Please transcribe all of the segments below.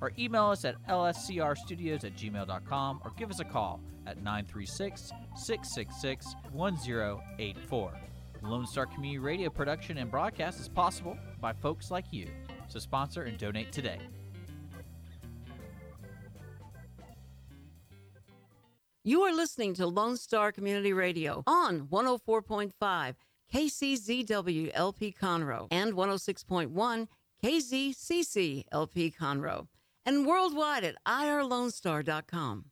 or email us at lscrstudios at gmail.com or give us a call at 936 666 1084. Lone Star Community Radio production and broadcast is possible by folks like you. So sponsor and donate today. You are listening to Lone Star Community Radio on 104.5 KCZW LP Conroe and 106.1 KZCC LP Conroe and worldwide at irlonestar.com.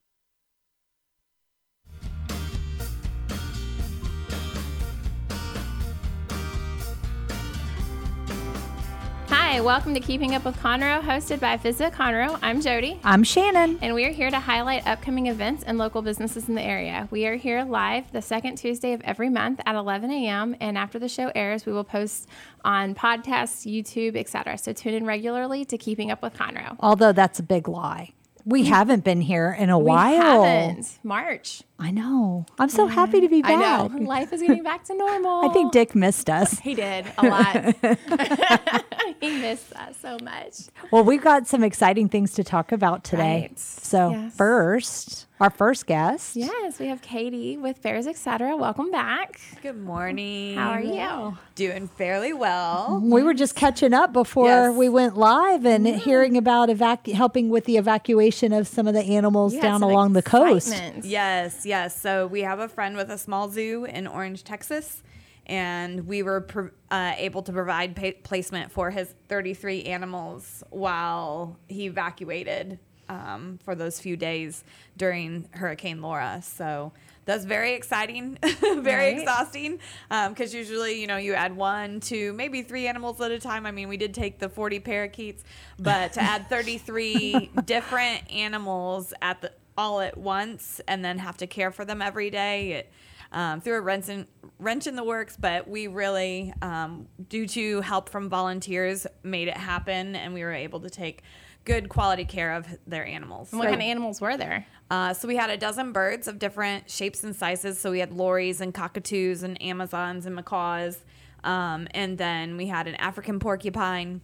Hi, welcome to Keeping Up with Conroe, hosted by Visit Conroe. I'm Jody. I'm Shannon. And we are here to highlight upcoming events and local businesses in the area. We are here live the second Tuesday of every month at 11 a.m. And after the show airs, we will post on podcasts, YouTube, etc. So tune in regularly to Keeping Up with Conroe. Although that's a big lie. We haven't been here in a we while. haven't. March. I know. I'm so happy to be back. I know. Life is getting back to normal. I think Dick missed us. He did a lot. he missed us so much. Well, we've got some exciting things to talk about today. Right. So, Yes. first, our first guest. Yes, we have Katie with Bears Etc. Welcome back. Good morning. How are you? Doing fairly well. Mm-hmm. We were just catching up before Yes. we went live and mm-hmm. hearing about evac- helping with the evacuation of some of the animals You down along the coast. Yes, yes. So we have a friend with a small zoo in Orange, Texas, and we were pro- uh, able to provide pa- placement for his 33 animals while he evacuated um, for those few days during Hurricane Laura. So that's very exciting, very Right. exhausting. Because usually, you know, you add one, two, maybe three animals at a time. I mean, we did take the 40 parakeets, but to add 33 different animals at the all at once and then have to care for them every day. It um, threw a wrench in, wrench in the works, but we really, um, due to help from volunteers, made it happen, and we were able to take good quality care of their animals. And what kind of animals were there? Uh, so we had a dozen birds of different shapes and sizes. So we had lories and cockatoos and amazons and macaws, um, and then we had an African porcupine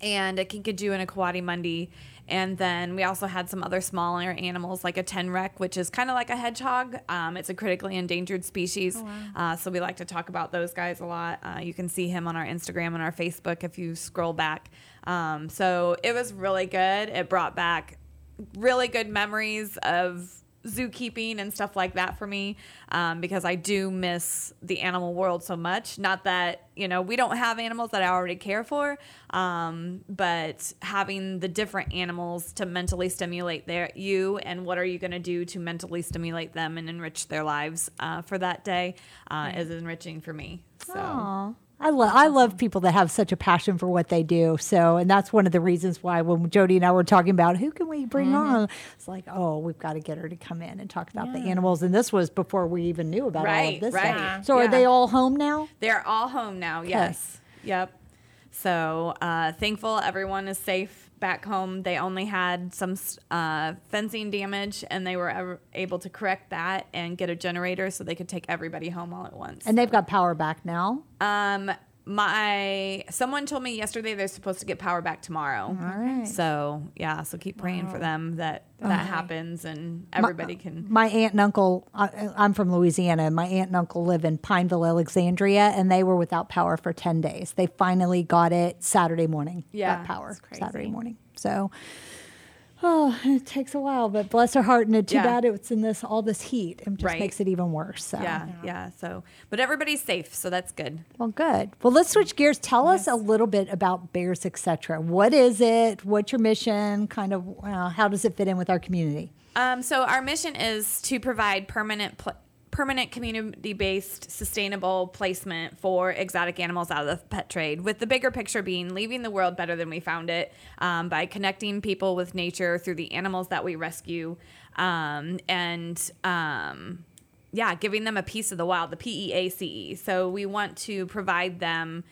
and a kinkajou and a coati And then we also had some other smaller animals like a tenrec, which is kind of like a hedgehog. Um, it's a critically endangered species. uh, so we like to talk about those guys a lot. Uh, you can see him on our Instagram and our Facebook if you scroll back. Um, so it was really good. It brought back really good memories of zookeeping and stuff like that for me um, because I do miss the animal world so much. Not that, you know, we don't have animals that I already care for, um, but having the different animals to mentally stimulate their you and what are you going to do to mentally stimulate them and enrich their lives uh, for that day uh, is enriching for me. So. Aw. I love I love people that have such a passion for what they do. So, and that's one of the reasons why when Jody and I were talking about who can we bring Mm-hmm. on, it's like, oh, we've got to get her to come in and talk about the animals. And this was before we even knew about all of this. right. stuff. So, are they all home now? They're all home now. Yes. Yep. So uh, thankful everyone is safe back home. They only had some uh, fencing damage, and they were able to correct that and get a generator so they could take everybody home all at once. And they've got power back now. Um, my someone told me yesterday they're supposed to get power back tomorrow. All right. So yeah, so keep praying for them that that happens and everybody can. Uh, my aunt and uncle, I, I'm from Louisiana, my aunt and uncle live in Pineville, Alexandria, and they were without power for 10 days. They finally got it Saturday morning. Yeah, got power. Saturday morning. So, oh, it takes a while, but bless her heart. And it, too Yeah. bad it's in this all this heat. It just Right. makes it even worse. So. Yeah, yeah. So, but everybody's safe, so that's good. Well, good. Well, let's switch gears. Tell us a little bit about Bears, etc. What is it? What's your mission? Kind of uh, how does it fit in with our community? Um, so our mission is to provide permanent, pl- permanent community-based, sustainable placement for exotic animals out of the pet trade. With the bigger picture being leaving the world better than we found it um, by connecting people with nature through the animals that we rescue, um, and um, yeah, giving them a piece of the wild, the P E A C E. So we want to provide them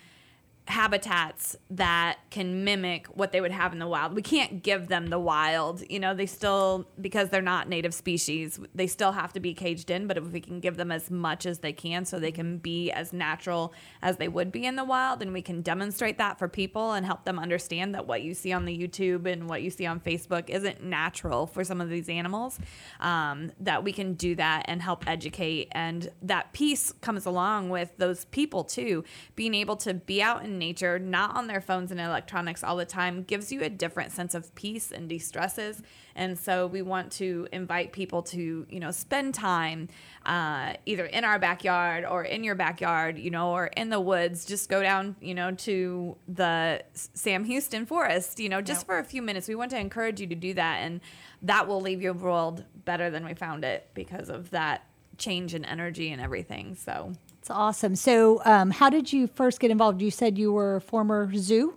habitats that can mimic what they would have in the wild. We can't give them the wild. You know, they still because they're not native species, they still have to be caged in, but if we can give them as much as they can so they can be as natural as they would be in the wild and we can demonstrate that for people and help them understand that what you see on the YouTube and what you see on Facebook isn't natural for some of these animals. Um, that we can do that and help educate and that piece comes along with those people too, being able to be out in nature, not on their phones and electronics all the time, gives you a different sense of peace and de stresses. And so we want to invite people to, you know, spend time uh, either in our backyard or in your backyard, you know, or in the woods. Just go down, you know, to the Sam Houston Forest, you know, just Yep. for a few minutes. We want to encourage you to do that. And that will leave your world better than we found it because of that change in energy and everything. So. It's awesome. So, um, how did you first get involved? You said you were a former zoo.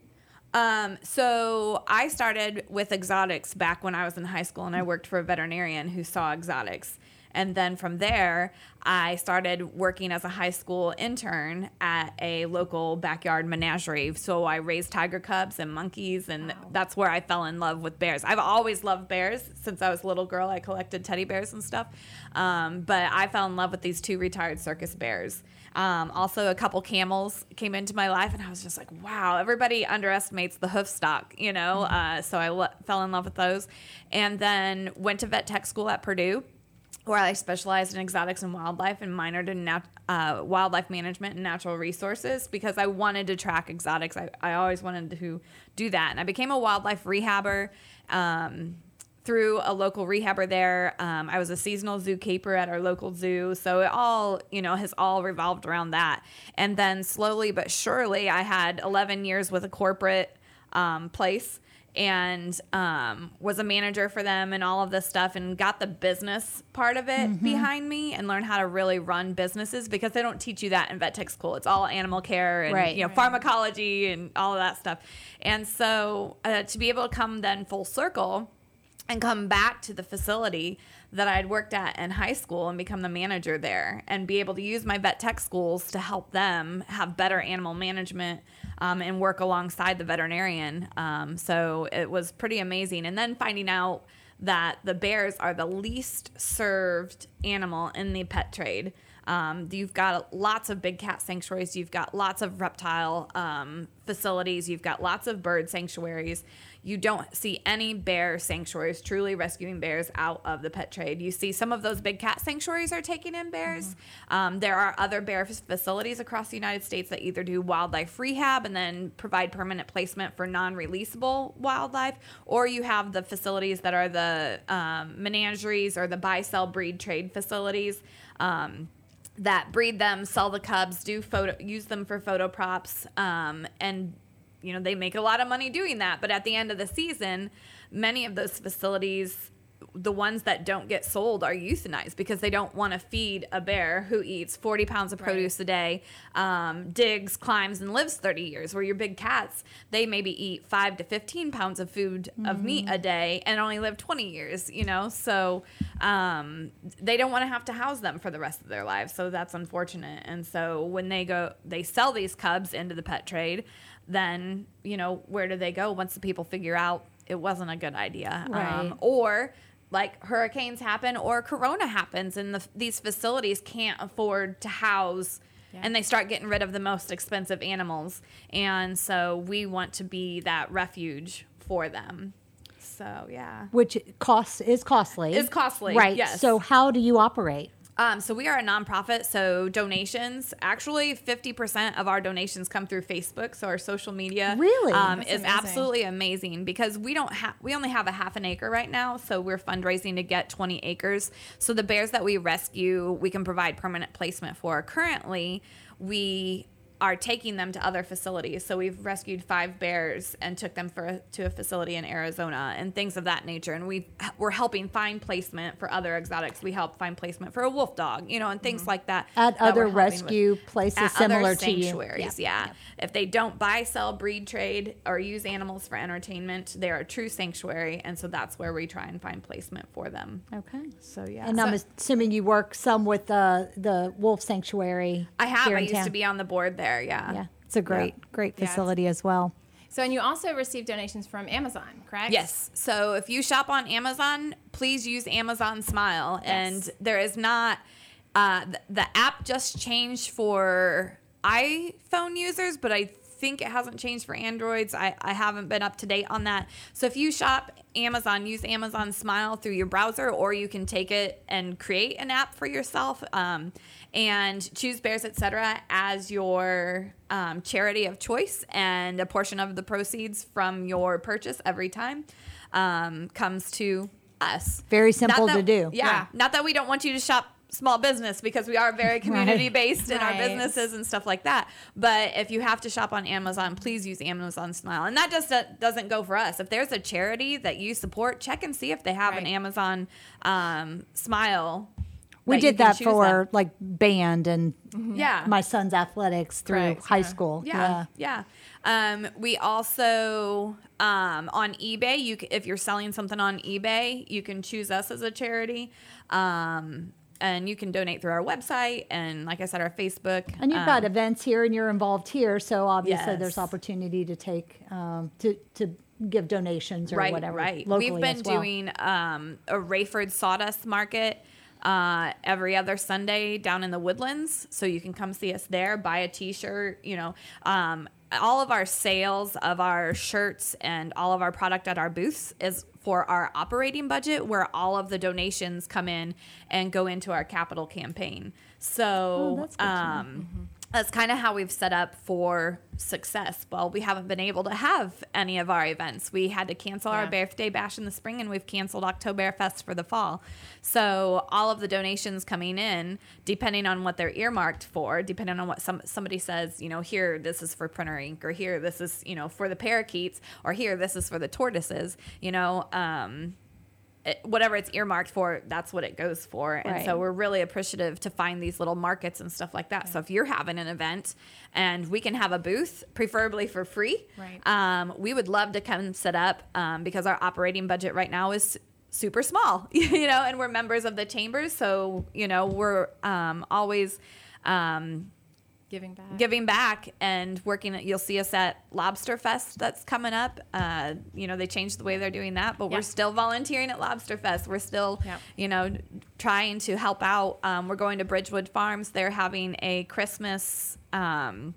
Um, so I started with exotics back when I was in high school and I worked for a veterinarian who saw exotics. And then from there, I started working as a high school intern at a local backyard menagerie. So I raised tiger cubs and monkeys, and that's where I fell in love with bears. I've always loved bears since I was a little girl. I collected teddy bears and stuff. Um, but I fell in love with these two retired circus bears. Um, also, a couple camels came into my life, and I was just like, wow, everybody underestimates the hoof stock, you know? Uh, so I le- fell in love with those. And then went to vet tech school at Purdue, where I specialized in exotics and wildlife and minored in nat- uh, wildlife management and natural resources because I wanted to track exotics. I, I always wanted to do that. And I became a wildlife rehabber. Um, through a local rehabber there. Um, I was a seasonal zookeeper at our local zoo. So it all, you know, has all revolved around that. And then slowly but surely, I had 11 years with a corporate um, place and um, was a manager for them and all of this stuff and got the business part of it behind me and learned how to really run businesses because they don't teach you that in vet tech school. It's all animal care and Right. you know pharmacology and all of that stuff. And so uh, to be able to come then full circle and come back to the facility that I'd worked at in high school and become the manager there and be able to use my vet tech schools to help them have better animal management um, and work alongside the veterinarian. Um, so it was pretty amazing. And then finding out that the bears are the least served animal in the pet trade. Um, you've got lots of big cat sanctuaries. You've got lots of reptile um, facilities. You've got lots of bird sanctuaries. You don't see any bear sanctuaries truly rescuing bears out of the pet trade. You see some of those big cat sanctuaries are taking in bears. Um, there are other bear f- facilities across the United States that either do wildlife rehab and then provide permanent placement for non-releasable wildlife, or you have the facilities that are the um, menageries or the buy-sell breed trade facilities. Um, that breed them, sell the cubs, do photo, use them for photo props, um, and you know they make a lot of money doing that. But at the end of the season, many of those facilities, the ones that don't get sold, are euthanized because they don't want to feed a bear who eats 40 pounds of produce a day, um, digs, climbs, and lives 30 years. Where your big cats, they maybe eat five to 15 pounds of food of meat a day and only live 20 years. You know, so um, they don't want to have to house them for the rest of their lives. So that's unfortunate. And so when they go, they sell these cubs into the pet trade, then, you know, where do they go once the people figure out it wasn't a good idea? Right. Um, or like hurricanes happen or corona happens and the, these facilities can't afford to house and they start getting rid of the most expensive animals. And so we want to be that refuge for them. So, yeah. which costs is costly. Is costly, right? yes. So how do you operate? Um, so we are a nonprofit. So donations, actually, fifty percent of our donations come through Facebook. So our social media, Really? um, is amazing. absolutely amazing because we don't have we only have a half an acre right now. So we're fundraising to get twenty acres. So the bears that we rescue, we can provide permanent placement for. Currently, we are taking them to other facilities. So we've rescued five bears and took them for to a facility in Arizona and things of that nature. And we we're helping find placement for other exotics. We help find placement for a wolf dog, you know, and things like that. Mm-hmm. At that other rescue with. places At similar to you. sanctuaries. Yeah. If they don't buy, sell, breed, trade, or use animals for entertainment, they're a true sanctuary, and so that's where we try and find placement for them. Okay. So yeah. And So- I'm assuming you work some with the the wolf sanctuary. I have. I used town. to be on the board there. Yeah. Yeah, it's a great great Yeah, it's- facility as well. So, and you also receive donations from Amazon, correct? Yes. So if you shop on Amazon, please use Amazon Smile. Yes. And there is not, uh, th- the app just changed for iPhone users, but I think it hasn't changed for Androids. I, I haven't been up to date on that. So if you shop Amazon, use Amazon Smile through your browser, or you can take it and create an app for yourself um, and choose Bears Etc. as your um, charity of choice. And a portion of the proceeds from your purchase every time um, comes to us. Very Not simple to do. Yeah, Yeah. Not that we don't want you to shop small business because we are very community based in our businesses and stuff like that. But if you have to shop on Amazon, please use Amazon Smile. And that just that doesn't go for us. If there's a charity that you support, check and see if they have an Amazon um, Smile. We did that for them. like band and yeah my son's athletics through Correct, high yeah. school. Yeah, yeah. Um, we also um, on eBay. You c- if you're selling something on eBay, you can choose us as a charity, um, and you can donate through our website and, like I said, our Facebook. And you've got um, events here, and you're involved here, so obviously Yes. there's opportunity to take um, to to give donations or right, whatever. right. Locally We've been as well. doing um, a Rayford Sawdust Market uh, every other Sunday down in the Woodlands, so you can come see us there. Buy a T-shirt. You know, um, all of our sales of our shirts and all of our product at our booths is for our operating budget, where all of the donations come in and go into our capital campaign. So. Oh, that's good to know. um, that's kind of how we've set up for success. Well, we haven't been able to have any of our events. We had to cancel our birthday bash in the spring, and we've canceled Oktoberfest for the fall. So all of the donations coming in, depending on what they're earmarked for, depending on what some somebody says, you know, here this is for printer ink, or here this is you know for the parakeets, or here this is for the tortoises. You know. Um, it- whatever it's earmarked for, that's what it goes for. And so we're really appreciative to find these little markets and stuff like that. So if you're having an event and we can have a booth, preferably for free, Right. um, we would love to come set up um, because our operating budget right now is super small, you know, and we're members of the chambers. So, you know, we're um, always um, Giving back. giving back and working at you'll see us at lobster fest that's coming up uh, you know they changed the way they're doing that but Yeah. we're still volunteering at lobster fest we're still Yep. you know trying to help out um, we're going to bridgewood farms they're having a christmas um,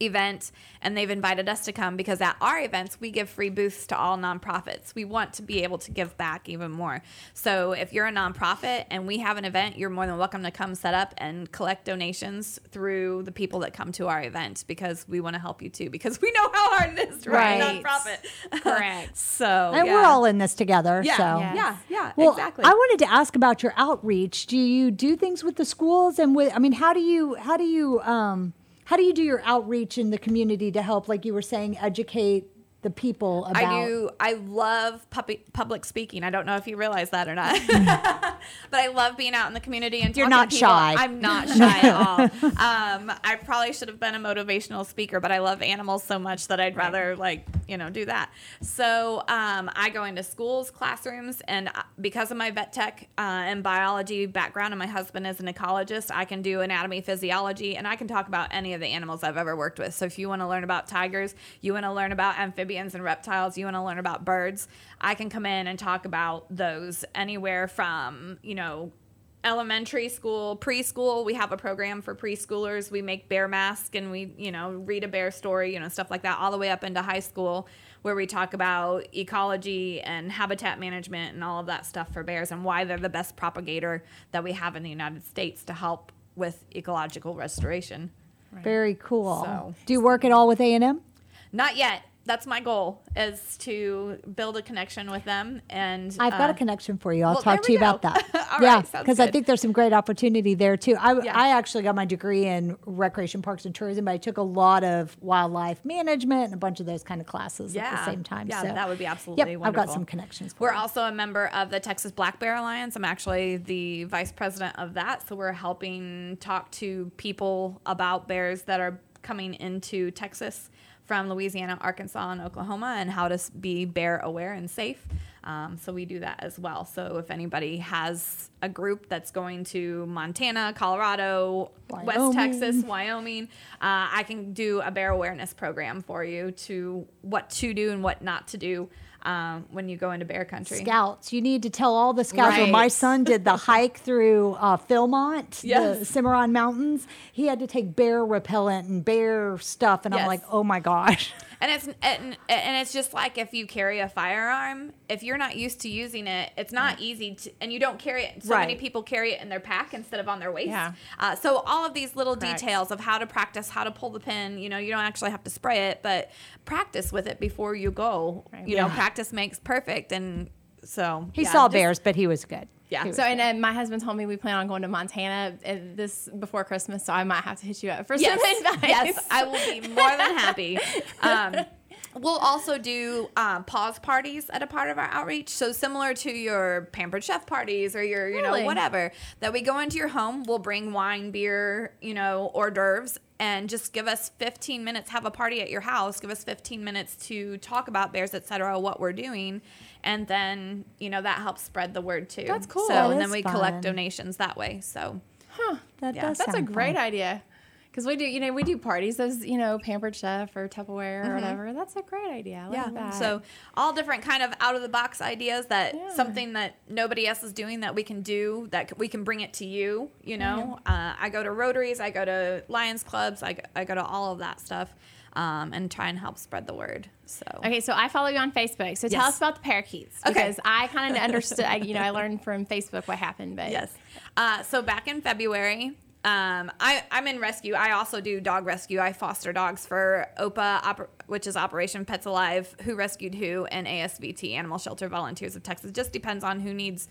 event and they've invited us to come because at our events we give free booths to all nonprofits we want to be able to give back even more so if you're a nonprofit and we have an event you're more than welcome to come set up and collect donations through the people that come to our event because we want to help you too because we know how hard it is to run a nonprofit Correct. so and yeah. we're all in this together. yeah, so. Yeah. yeah yeah Well, exactly I wanted to ask about your outreach. Do you do things with the schools and with? I mean, how do you how do you um, how do you do your outreach in the community to help, like you were saying, educate the people about? I do. I love puppy, public speaking. I don't know if you realize that or not, but I love being out in the community and You're not shy. I'm not shy at all. Um, I probably should have been a motivational speaker, but I love animals so much that I'd rather like you know do that. So um, I go into schools, classrooms, and uh, because of my vet tech uh, and biology background, and my husband is an ecologist, I can do anatomy, physiology, and I can talk about any of the animals I've ever worked with. So if you want to learn about tigers, you want to learn about amphibians and reptiles, you want to learn about birds, I can come in and talk about those anywhere from, you know, elementary school, preschool. We have a program for preschoolers. We make bear mask and we, you know, read a bear story, you know, stuff like that, all the way up into high school where we talk about ecology and habitat management and all of that stuff for bears and why they're the best propagator that we have in the United States to help with ecological restoration. Very cool. So- Do you work at all with A and M? Not yet. That's my goal is to build a connection with them. And I've got uh, a connection for you. I'll well, talk to you about that. Yeah, right, because I think there's some great opportunity there too. I, Yeah. I actually got my degree in recreation parks and tourism, but I took a lot of wildlife management and a bunch of those kind of classes at the same time. Yeah, so, that would be absolutely Yep, I've got wonderful. some connections. We're you. also a member of the Texas Black Bear Alliance. I'm actually the vice president of that. So we're helping talk to people about bears that are coming into Texas from Louisiana, Arkansas, and Oklahoma and how to be bear aware and safe. Um, so we do that as well. So if anybody has a group that's going to Montana, Colorado, West Texas, Wyoming, uh, I can do a bear awareness program for you to what to do and what not to do um, when you go into bear country. Scouts, you need to tell all the scouts. When my son did the hike through uh, Philmont, the Cimarron Mountains, he had to take bear repellent and bear stuff, and I'm like, oh my gosh. And it's and, and it's just like if you carry a firearm, if you're not used to using it, it's not easy to, and you don't carry it. So many people carry it in their pack instead of on their waist. Yeah. Uh, so all of these little Correct. details of how to practice, how to pull the pin. You know, you don't actually have to spray it, but practice with it before you go. Right. You know, practice makes perfect, and so He yeah, saw just- bears, but he was good. Yeah. So, and uh, my husband told me we plan on going to Montana uh, this before Christmas, so I might have to hit you up for yes, some advice. yes, I will be more than happy. Um, we'll also do um, pause parties at a part of our outreach. So similar to your pampered chef parties or your, you Really? know, whatever. That we go into your home, we'll bring wine, beer, you know, hors d'oeuvres, and just give us 15 minutes. Have a party at your house. Give us 15 minutes to talk about bears, etc. What we're doing. And then, you know, that helps spread the word too. That's cool. So, That and then we fun. collect donations that way. So, huh That Yeah. does That's a great fun. idea. Because we do, you know, we do parties, those, you know, pampered chef or Tupperware or whatever. That's a great idea. I like that. So all different kind of out of the box ideas that Yeah. something that nobody else is doing that we can do that we can bring it to you. You know, uh, I go to Rotaries, I go to Lions clubs, I go to all of that stuff, um, and try and help spread the word. So Okay, so I follow you on Facebook. So tell us about the parakeets Okay. because I kind of understood. I, you know, I learned from Facebook what happened, but Yes. Uh, so back in February, um, I, I'm in rescue. I also do dog rescue. I foster dogs for OPA, oper- which is Operation Pets Alive, Who Rescued Who, and ASVT, Animal Shelter Volunteers of Texas. Just depends on who needs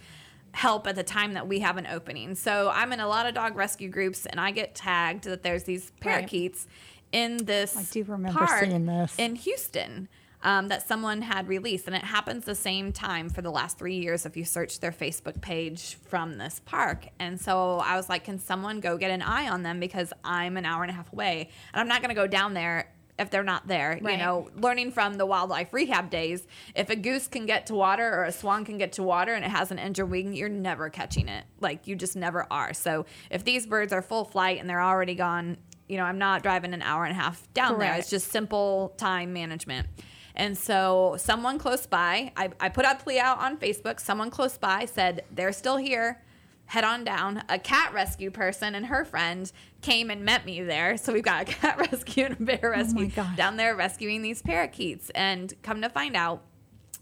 help at the time that we have an opening. So I'm in a lot of dog rescue groups, and I get tagged that there's these parakeets in this I do remember park seeing this. in Houston um, that someone had released, and it happens the same time for the last three years if you search their Facebook page from this park. And so I was like, can someone go get an eye on them because I'm an hour and a half away, and I'm not going to go down there if they're not there. You know, learning from the wildlife rehab days, if a goose can get to water or a swan can get to water and it has an injured wing, you're never catching it. Like you just never are. So if these birds are full flight and they're already gone, you know, I'm not driving an hour and a half down there. It's just simple time management. And so someone close by, I, I put a plea out on Facebook. Someone close by said, they're still here. Head on down. A cat rescue person and her friend came and met me there. So we've got a cat rescue and a bear oh rescue gosh. down there rescuing these parakeets. And come to find out,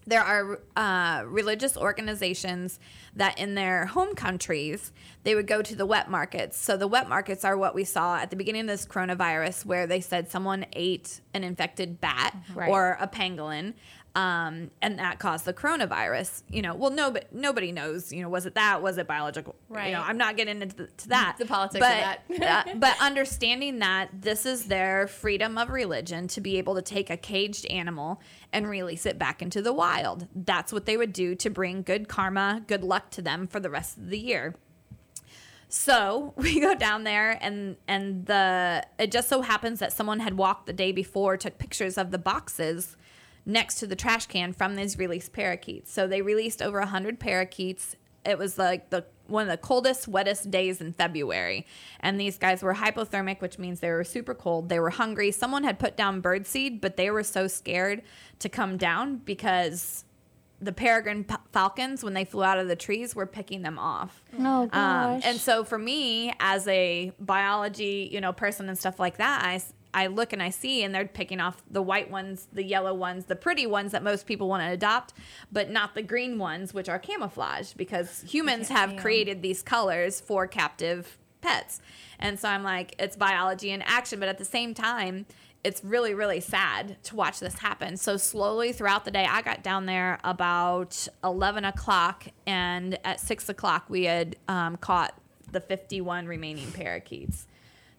there are uh, religious organizations that in their home countries they would go to the wet markets so the wet markets are what we saw at the beginning of this coronavirus where they said someone ate an infected bat Right. or a pangolin um, and that caused the coronavirus you know well nobody nobody knows you know was it that was it biological Right. you know i'm not getting into the, to that The politics but, of that. uh, but understanding that this is their freedom of religion to be able to take a caged animal and release it back into the wild. That's what they would do to bring good karma, good luck to them for the rest of the year. So we go down there and and the it just so happens that someone had walked the day before, took pictures of the boxes next to the trash can from these released parakeets. So they released over hundred parakeets. It was like the one of the coldest, wettest days in February. And these guys were hypothermic, which means they were super cold. They were hungry. Someone had put down birdseed, but they were so scared to come down because the peregrine p- falcons, when they flew out of the trees, were picking them off. Oh Um, gosh. and so for me, as a biology, you know, person and stuff like that, I, I look and I see, and they're picking off the white ones, the yellow ones, the pretty ones that most people want to adopt, but not the green ones, which are camouflage, because humans have 'em. created these colors for captive pets. And so I'm like, it's biology in action, but at the same time, it's really really sad to watch this happen. So slowly throughout the day, I got down there about eleven o'clock, and at six o'clock we had um, caught the fifty-one remaining parakeets.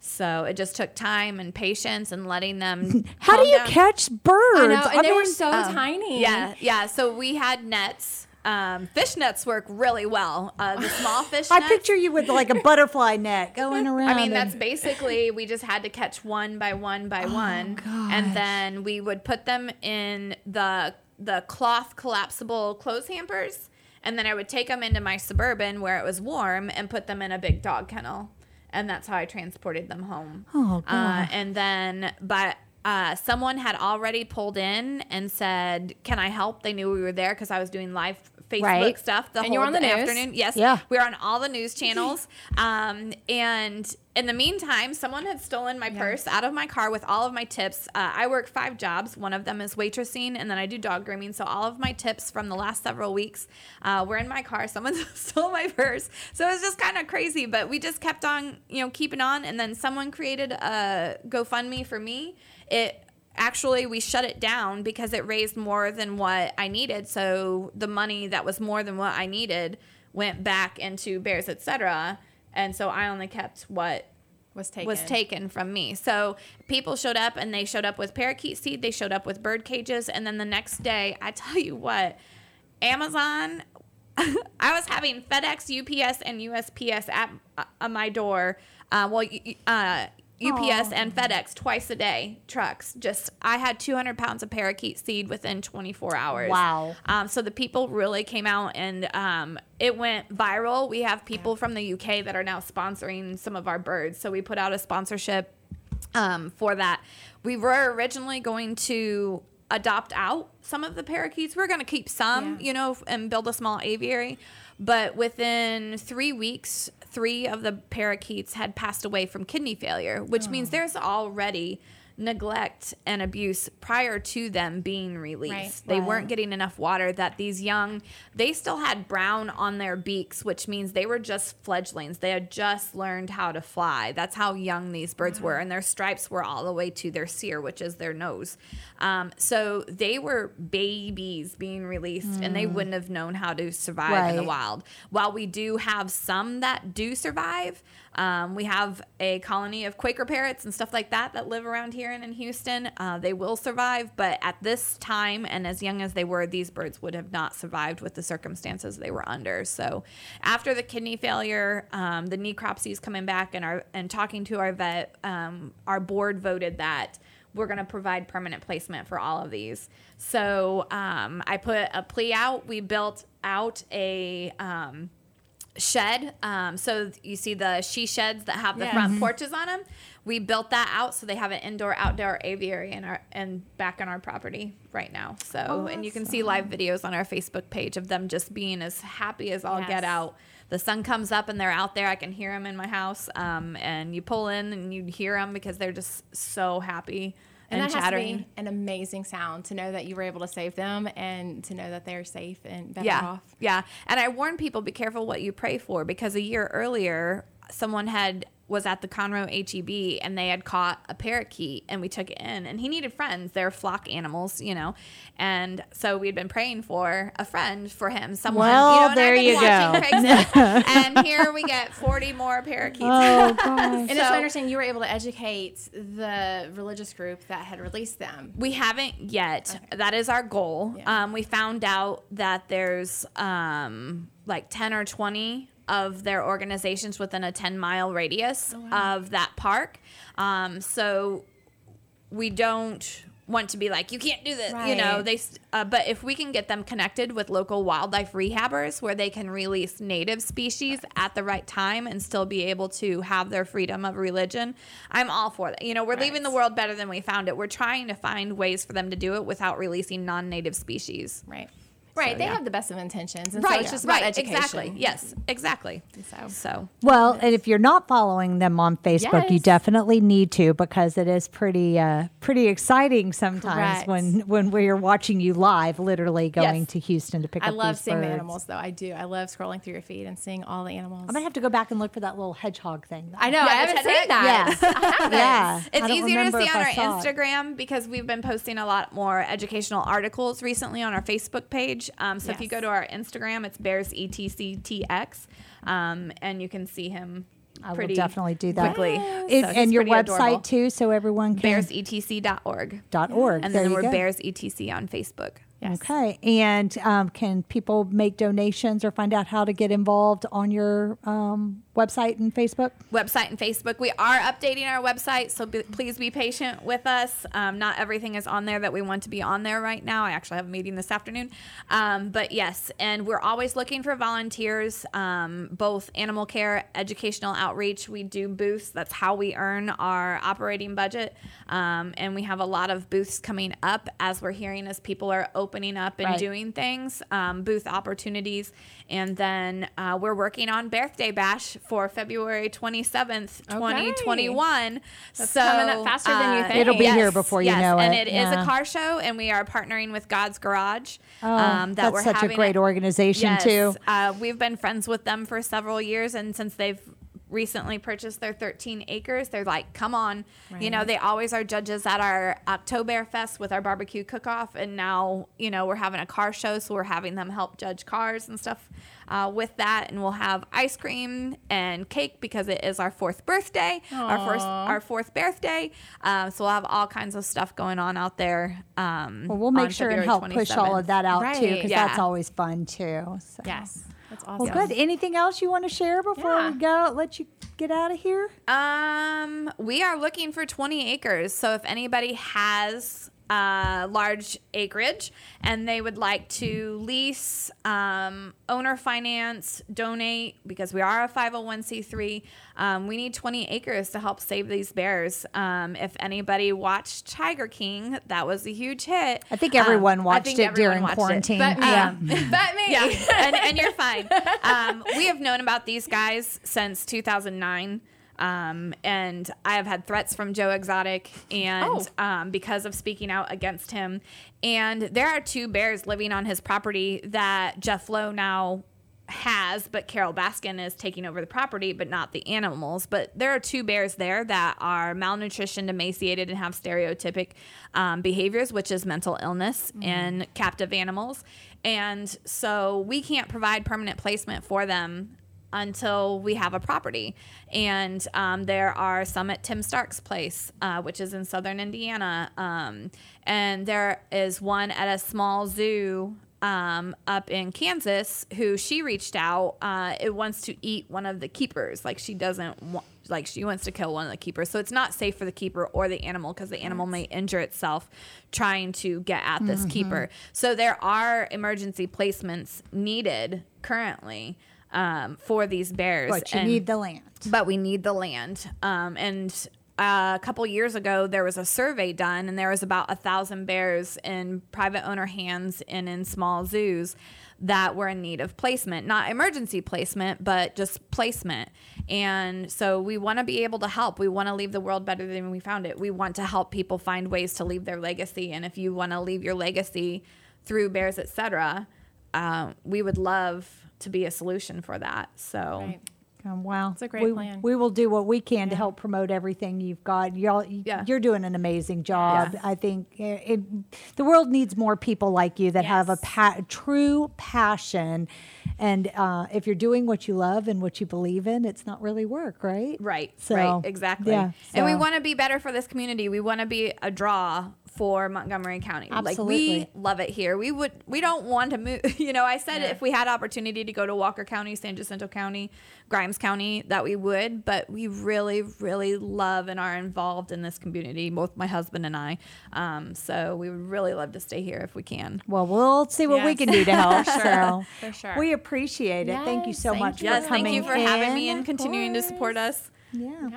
So it just took time and patience and letting them. How do you down. catch birds? I know, and I they were mean, so tiny. Yeah, yeah. So we had nets. Um, fish nets work really well. Uh, the small fish. I nets, picture you with like a butterfly net going around. I mean, and- that's basically we just had to catch one by one by one, and then we would put them in the the cloth collapsible clothes hampers, and then I would take them into my suburban where it was warm and put them in a big dog kennel, and that's how I transported them home. Oh, Uh, and then, but. Uh, someone had already pulled in and said, "Can I help?" They knew we were there because I was doing live Facebook Right. stuff the And whole you were on the news? afternoon. Yes, Yeah. we were on all the news channels. Um, and in the meantime, someone had stolen my purse out of my car with all of my tips. Uh, I work five jobs. One of them is waitressing, and then I do dog grooming. So all of my tips from the last several weeks uh, were in my car. Someone stole my purse. So it was just kind of crazy, but we just kept on, you know, keeping on. And then someone created a GoFundMe for me. It actually we shut it down because it raised more than what I needed. So the money that was more than what I needed went back into bears, etc. And so I only kept what Was taken. was taken from me. So people showed up and they showed up with parakeet seed, they showed up with bird cages, and then the next day, I tell you what, Amazon. I was having FedEx, UPS, and USPS at uh, my door. Uh, well, uh, UPS and FedEx twice a day trucks. Just I had 200 pounds of parakeet seed within 24 hours. Wow. Um, so the people really came out and um, it went viral. We have people from the UK that are now sponsoring some of our birds. So we put out a sponsorship um, for that. We were originally going to adopt out some of the parakeets. We are going to keep some, Yeah. you know, and build a small aviary. But within three weeks, three of the parakeets had passed away from kidney failure, which means oh. there's already neglect and abuse prior to them being released. Right. They Right. weren't getting enough water that these young they still had brown on their beaks, which means they were just fledglings. They had just learned how to fly. That's how young these birds were and their stripes were all the way to their cere, which is their nose. Um, so they were babies being released and they wouldn't have known how to survive in the wild. While we do have some that do survive, um, we have a colony of Quaker parrots and stuff like that that live around here and in Houston. Uh, they will survive, but at this time and as young as they were, these birds would have not survived with the circumstances they were under. So, after the kidney failure, um, the necropsies coming back and our and talking to our vet, um, our board voted that we're going to provide permanent placement for all of these. So um, I put a plea out. We built out a um, shed. Um, so you see the she sheds that have the Yeah. front porches on them. We built that out so they have an indoor outdoor aviary in our and back on our property right now. So and you can see live videos on our Facebook page of them just being as happy as all Yes. get out. The sun comes up and they're out there. I can hear them in my house. Um, and you pull in and you hear them because they're just so happy And, and, that chattering. has to be an amazing sound to know that you were able to save them and to know that they're safe and better yeah, off. Yeah. And I warn people be careful what you pray for because a year earlier, someone had was at the Conroe HEB and they had caught a parakeet and we took it in and he needed friends. They're flock animals, you know. And so we'd been praying for a friend for him. Someone Well, you know, and I've there been you watching go. And here we get 40 more parakeets. Oh gosh. And it's So- my understanding you were able to educate the religious group that had released them. We haven't yet. That is our goal. Yeah. Um, we found out that there's um, like 10 or 20 of their organizations within a 10 mile radius of that park. Um, so we don't want to be like you can't do this you know they uh, but if we can get them connected with local wildlife rehabbers where they can release native species at the right time and still be able to have their freedom of religion i'm all for that. You know we're leaving the world better than we found it. We're trying to find ways for them to do it without releasing non-native species. Right. Right. So, they yeah. have the best of intentions. And right. so it's just about right. education. Exactly. Yes. Exactly. So- So. Well, and if you're not following them on Facebook, you definitely need to because it is pretty uh, pretty exciting sometimes Correct. when when we're watching you live, literally going Yes. to Houston to pick I up love these seeing the animals, though. I do. I love scrolling through your feed and seeing all the animals. I'm gonna have to go back and look for that little hedgehog thing. though. I know. Yeah, I haven't Ted seen that. Yeah. I haven't. yeah, It's don't easier to see on our saw it. Instagram because we've been posting a lot more educational articles recently on our Facebook page. Um, so if you go to our Instagram, it's Bears E ETCTX, um, and you can see him. I will pretty definitely do that. quickly. It- So and your website adorable. too, so everyone can. BearsETC.org. dot org. And there then you we're go. Bears ETC on Facebook. Yes. Okay, and um, can people make donations or find out how to get involved on your um, website and Facebook? website and Facebook. We are updating our website, so be, please be patient with us. Um, not everything is on there that we want to be on there right now. I actually have a meeting this afternoon. Um, but yes, and we're always looking for volunteers, um, both animal care, educational outreach. We do booths. That's how we earn our operating budget. Um, and we have a lot of booths coming up as we're hearing as people are opening up and Right. doing things, um, booth opportunities. And then uh, we're working on Birthday Bash for February 27th, 2021. That's so, coming up faster than you uh, think. It'll be here before you know it. yes, know and it, it is yeah. a car show, and we are partnering with God's Garage. Oh, um, that that's we're such a great it- organization Yes, too. Uh, we've been friends with them for several years, and since they've recently purchased their 13 acres, they're like, "Come on!" You know, they always are judges at our Oktoberfest with our barbecue cook-off, and now you know we're having a car show, so we're having them help judge cars and stuff uh, with that, and we'll have ice cream and cake because it is our fourth birthday, our first, our fourth birthday. Um, so we'll have all kinds of stuff going on out there. Um, Well, we'll make on sure and February help push all of that out too, because yeah. that's always fun too. So. Yes. That's awesome. Well, good. Anything else you want to share before Yeah. we go? Let you get out of here. Um, we are looking for 20 acres. So if anybody has uh, large acreage and they would like to lease, um, owner finance, donate, because we are a 501c3, um, we need 20 acres to help save these bears. Um, if anybody watched Tiger King, that was a huge hit. I think Um, everyone I watched think it everyone during watched it. quarantine. But me. yeah. but me. Yeah, and, and you're fine. Um, we have known about these guys since 2009. Um, and I have had threats from Joe Exotic, and Oh. um, because of speaking out against him. And there are two bears living on his property that Jeff Lowe now has, but Carole Baskin is taking over the property, but not the animals. But there are two bears there that are malnutritioned, emaciated, and have stereotypic um, behaviors, which is mental illness in captive animals. And so we can't provide permanent placement for them until we have a property. And um, there are some at Tim Stark's place, uh, which is in southern Indiana. Um, and there is one at a small zoo um, up in Kansas who she reached out. Uh, it wants to eat one of the keepers. Like she doesn't want. Like she wants to kill one of the keepers, so it's not safe for the keeper or the animal because the animal may injure itself trying to get at this keeper. So there are emergency placements needed currently um, for these bears. But you and- need the land. but we need the land. Um, and uh, a couple years ago, there was a survey done, and there was about a thousand bears in private owner hands and in small zoos that were in need of placement, not emergency placement, but just placement. And so we want to be able to help. We want to leave the world better than we found it. We want to help people find ways to leave their legacy. And if you want to leave your legacy through bears, etc., uh, we would love to be a solution for that. So. Right. Um, wow, It's a great we, plan. We will do what we can to help promote everything you've got. Y'all, Yeah. you're doing an amazing job. Yes. I think it, it, the world needs more people like you that have a pa- true passion. And uh, if you're doing what you love and what you believe in, it's not really work, right? Right, So, right, exactly. yeah, and we want to be better for this community. We want to be a draw for Montgomery County. Like we love it here. We would we don't want to move. You know, I said if we had opportunity to go to Walker County, San Jacinto County, Grimes County, that we would, but we really really love and are involved in this community, both my husband and I. Um, so we would really love to stay here if we can. Well, we'll see what we can do to help. For sure. so For sure. we appreciate it. thank you so thank much you. for Yes, coming. thank you for having me and continuing to support us. Yeah.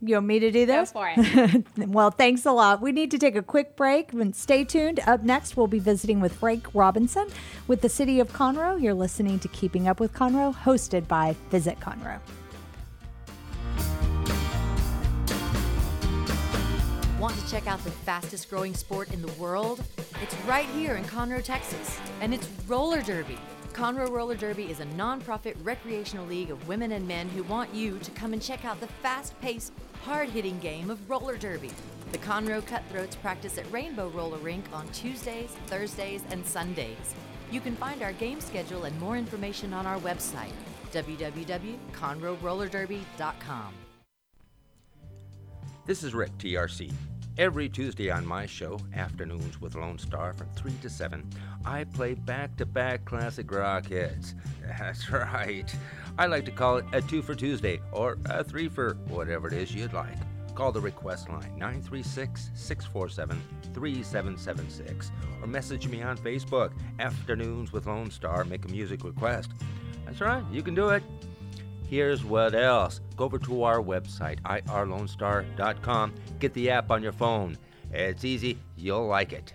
Got it. You want me to do this? Go this? for it. well, thanks a lot. We need to take a quick break. And stay tuned. Up next, we'll be visiting with Frank Robinson with the City of Conroe. You're listening to Keeping Up with Conroe, hosted by Visit Conroe. Want to check out the fastest growing sport in the world? It's right here in Conroe, Texas, and it's roller derby. Conroe Roller Derby is a nonprofit recreational league of women and men who want you to come and check out the fast paced, hard hitting game of roller derby. The Conroe Cutthroats practice at Rainbow Roller Rink on Tuesdays, Thursdays, and Sundays. You can find our game schedule and more information on our website, www.conroerollerderby.com. This is Rick, TRC. Every Tuesday on my show, Afternoons with Lone Star from 3 to 7, I play back to back classic rock hits. That's right. I like to call it a two for Tuesday or a three for whatever it is you'd like. Call the request line 936 647 3776 or message me on Facebook, Afternoons with Lone Star. Make a music request. That's right, you can do it. Here's what else. Go over to our website, irlonestar.com. Get the app on your phone. It's easy, you'll like it.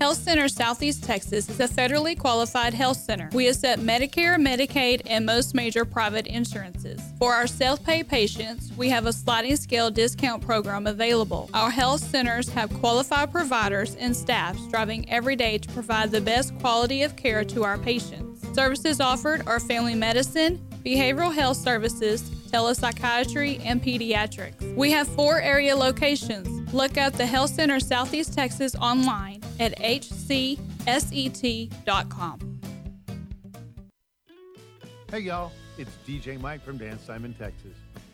Health Center Southeast Texas is a federally qualified health center. We accept Medicare, Medicaid, and most major private insurances. For our self pay patients, we have a sliding scale discount program available. Our health centers have qualified providers and staff striving every day to provide the best quality of care to our patients. Services offered are family medicine, behavioral health services, telepsychiatry, and pediatrics. We have four area locations. Look up the Health Center Southeast Texas online at hcset.com. Hey y'all, it's DJ Mike from Dance Time in, Texas.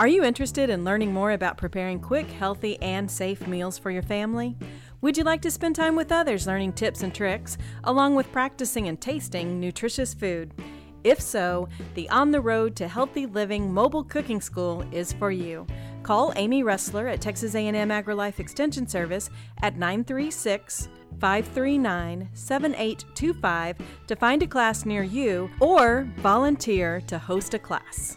Are you interested in learning more about preparing quick, healthy, and safe meals for your family? Would you like to spend time with others learning tips and tricks, along with practicing and tasting nutritious food? If so, the On the Road to Healthy Living Mobile Cooking School is for you. Call Amy Ressler at Texas A&M AgriLife Extension Service at 936 539 7825 to find a class near you or volunteer to host a class.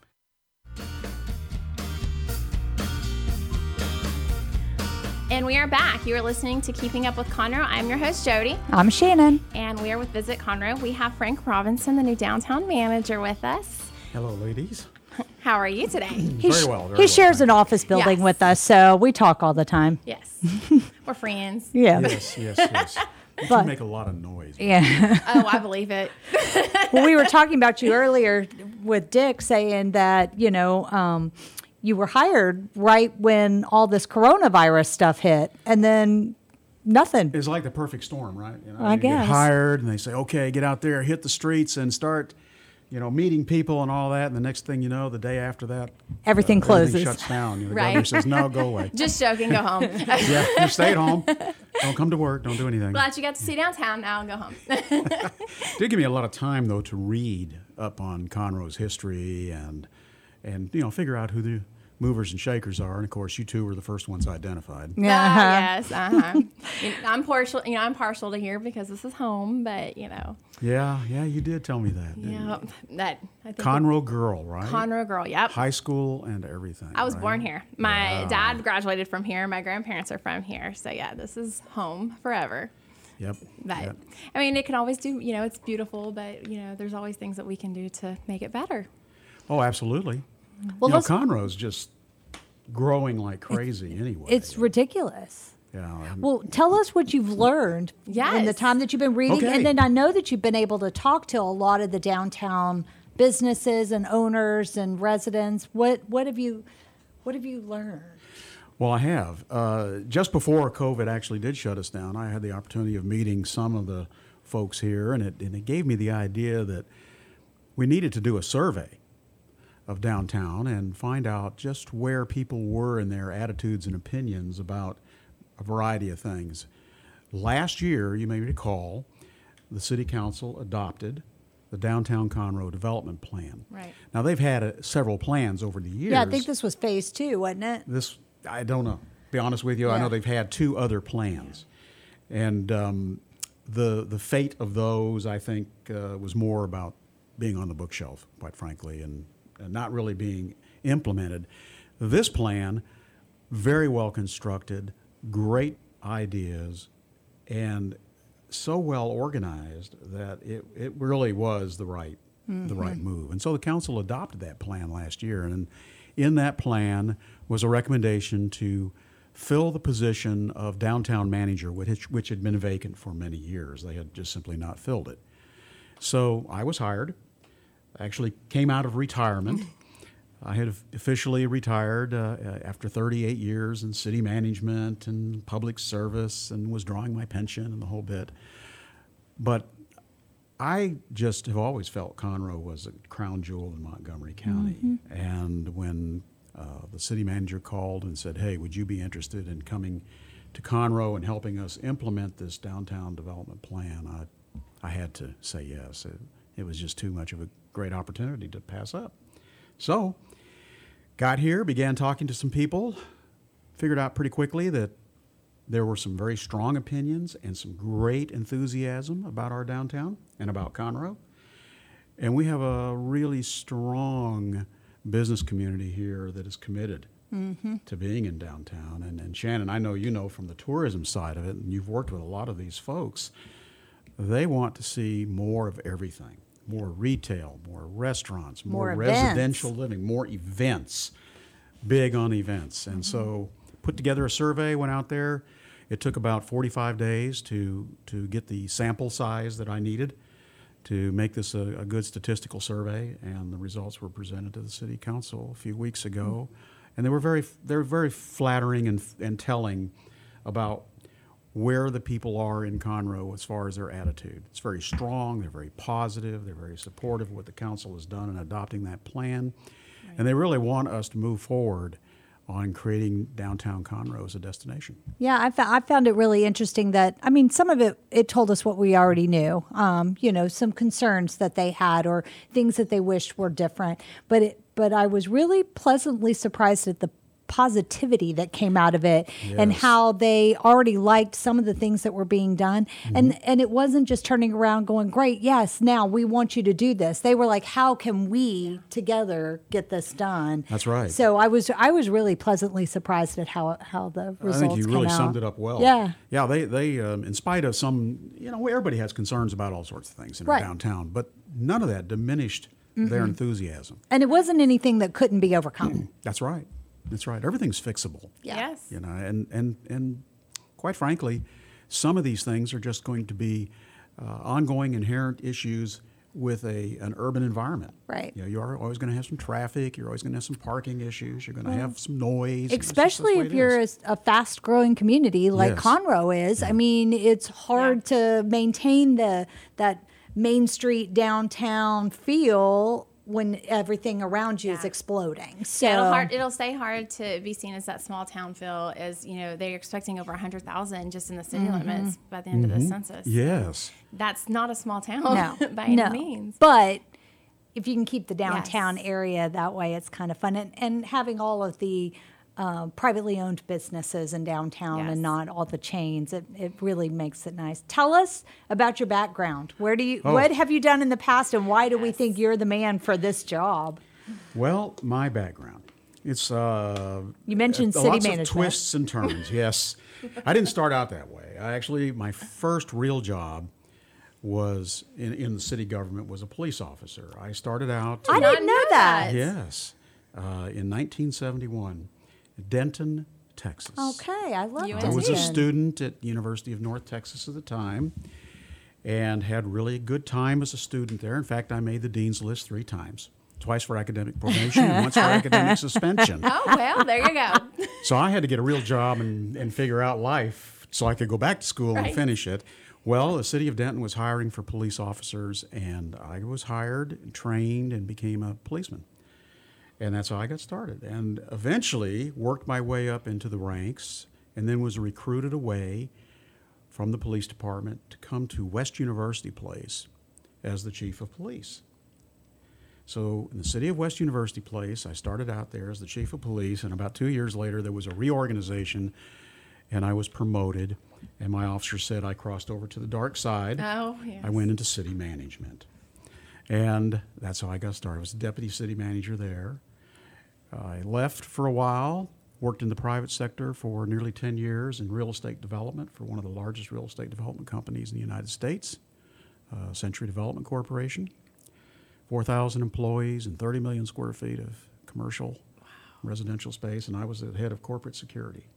And we are back. You are listening to Keeping Up with Conroe. I'm your host, Jody. I'm Shannon. And we are with Visit Conroe. We have Frank Robinson, the new downtown manager, with us. Hello, ladies. How are you today? He Very well, very he well, shares an office building Yes. with us, so we talk all the time. Yes. We're friends. Yeah. Yes, yes, yes. You But- two make a lot of noise. Yeah. oh, I believe it. well, we were talking about you earlier with Dick saying that, you know, um, you were hired right when all this coronavirus stuff hit, and then nothing. It's like the perfect storm, right? You know, I you guess. get hired, and they say, "Okay, get out there, hit the streets, and start." You know, meeting people and all that, and the next thing you know, the day after that, Everything uh, closes. Everything shuts down. You know, the Right. governor says, "No, go away." Just joking. Go home. yeah, you stay at home. Don't come to work. Don't do anything. Glad you got to see downtown. Now and go home. did give me a lot of time though to read up on Conroe's history and and you know figure out who the movers and shakers are. And of course, you two were the first ones identified. Ah, yes. Uh-huh. You I'm partial. You know, I'm partial to here because this is home. But you know, Yeah, yeah, you did tell me that. yeah, that I think Conroe girl, right? Conroe girl. Yep. High school and everything. I was right? born here. My Wow. dad graduated from here. My grandparents are from here. So yeah, this is home forever. Yep. But yep. I mean, it can always do. You know, it's beautiful, but you know, there's always things that we can do to make it better. Oh, absolutely. Well, you know, let's- Conroe's just growing like crazy anyway. It's ridiculous. Yeah. I'm- Well, tell us what you've learned in the time that you've been reading. Okay. And then I know that you've been able to talk to a lot of the downtown businesses and owners and residents. What what have you what have you learned? Well, I have. Uh, just before COVID actually did shut us down, I had the opportunity of meeting some of the folks here, and it, and it gave me the idea that we needed to do a survey of downtown and find out just where people were in their attitudes and opinions about a variety of things. Last year, you may recall, the City Council adopted the Downtown Conroe Development Plan. Right. Now, they've had uh, several plans over the years Yeah, I think this was phase two, wasn't it? this I don't know. Be honest with you, I know they've had two other plans, and um, the the fate of those I think uh, was more about being on the bookshelf, quite frankly, and, and not really being implemented. This plan, very well constructed, great ideas, and so well organized that it, it really was the right the right move. And so the council adopted that plan last year, and in that plan was a recommendation to fill the position of downtown manager, which, which had been vacant for many years. They had just simply not filled it. So I was hired. Actually, came out of retirement. I had officially retired uh, after 38 years in city management and public service, and was drawing my pension and the whole bit. But I just have always felt Conroe was a crown jewel in Montgomery County. Mhm. And when uh, the city manager called and said, "Hey, would you be interested in coming to Conroe and helping us implement this downtown development plan?" I, I had to say yes. It, it was just too much of a great opportunity to pass up. So, got here, began talking to some people, figured out pretty quickly that there were some very strong opinions and some great enthusiasm about our downtown and about Conroe. And we have a really strong business community here that is committed Mm-hmm. to being in downtown. And, and Shannon, I know you know from the tourism side of it, and you've worked with a lot of these folks, they want to see more of everything more retail, more restaurants, more, More residential living, more events, big on events. And so put together a survey, went out there. It took about 45 days to, to get the sample size that I needed to make this a, a good statistical survey, and the results were presented to the city council a few weeks ago, mm-hmm. and they were very they were very flattering and, and telling about where the people are in Conroe as far as their attitude. It's very strong. They're very positive. They're very supportive of what the council has done in adopting that plan, and they really want us to move forward on creating downtown Conroe as a destination. Yeah, I, fo- I found it really interesting that, I mean, some of it, it told us what we already knew, um, you know, some concerns that they had or things that they wished were different. But it, but I was really pleasantly surprised at the positivity that came out of it and how they already liked some of the things that were being done and and it wasn't just turning around going great yes now we want you to do this they were like how can we together get this done That's right. so i was i was really pleasantly surprised at how how the results I think you really came summed it up well. Yeah. Yeah, they, they um, in spite of some, you know, everybody has concerns about all sorts of things in Right. downtown, but none of that diminished their Mhm. enthusiasm. And it wasn't anything that couldn't be overcome. That's right. That's right. Everything's fixable. Yes. You know, and, and, and quite frankly, some of these things are just going to be uh, ongoing inherent issues with a an urban environment. Right. You know, you are always going to have some traffic. You're always going to have some parking issues. You're going to Well, have some noise. and it's just- that's Especially if you're is. a, a fast growing community like Yes. Conroe is. I mean, it's hard to maintain the that Main Street downtown feel when everything around you is exploding. So Yeah, it'll, hard, it'll stay hard to be seen as that small town feel. As you know, they're expecting over hundred thousand just in the city Mhm. limits by the end of the Mhm. census. Yes. that's not a small town no, by no. any means. But if you can keep the downtown area that way, it's kind of fun. And, and having all of the uh, privately owned businesses in downtown and not all the chains, it, it really makes it nice. Tell us about your background. Where do you, Oh. what have you done in the past, and why do we think you're the man for this job? Well, my background. It's uh, You mentioned uh, city lots management. of twists and turns. yes, I didn't start out that way. I actually my first real job was in, in the city government was a police officer. I started out. I didn't know that. Yes, uh, in 1971, Denton, Texas. Okay, I love you. I was a student at University of North Texas at the time, and had really a good time as a student there. In fact, I made the dean's list three times. Twice for academic probation, and once for academic suspension. Oh well, there you go. So I had to get a real job and, and figure out life so I could go back to school Right. and finish it. Well, the city of Denton was hiring for police officers, and I was hired, and trained, and became a policeman. And that's how I got started. And eventually worked my way up into the ranks, and then was recruited away from the police department to come to West University Place as the chief of police. So, in the city of West University Place, I started out there as the chief of police, and about two years later, there was a reorganization, and I was promoted. And my officer said I crossed over to the dark side. Oh, yes. I went into city management. And that's how I got started. I was deputy city manager there. I left for a while, worked in the private sector for nearly 10 years in real estate development for one of the largest real estate development companies in the United States, uh, Century Development Corporation. 4,000 employees and 30 million square feet of commercial residential space, and I was the head of corporate security.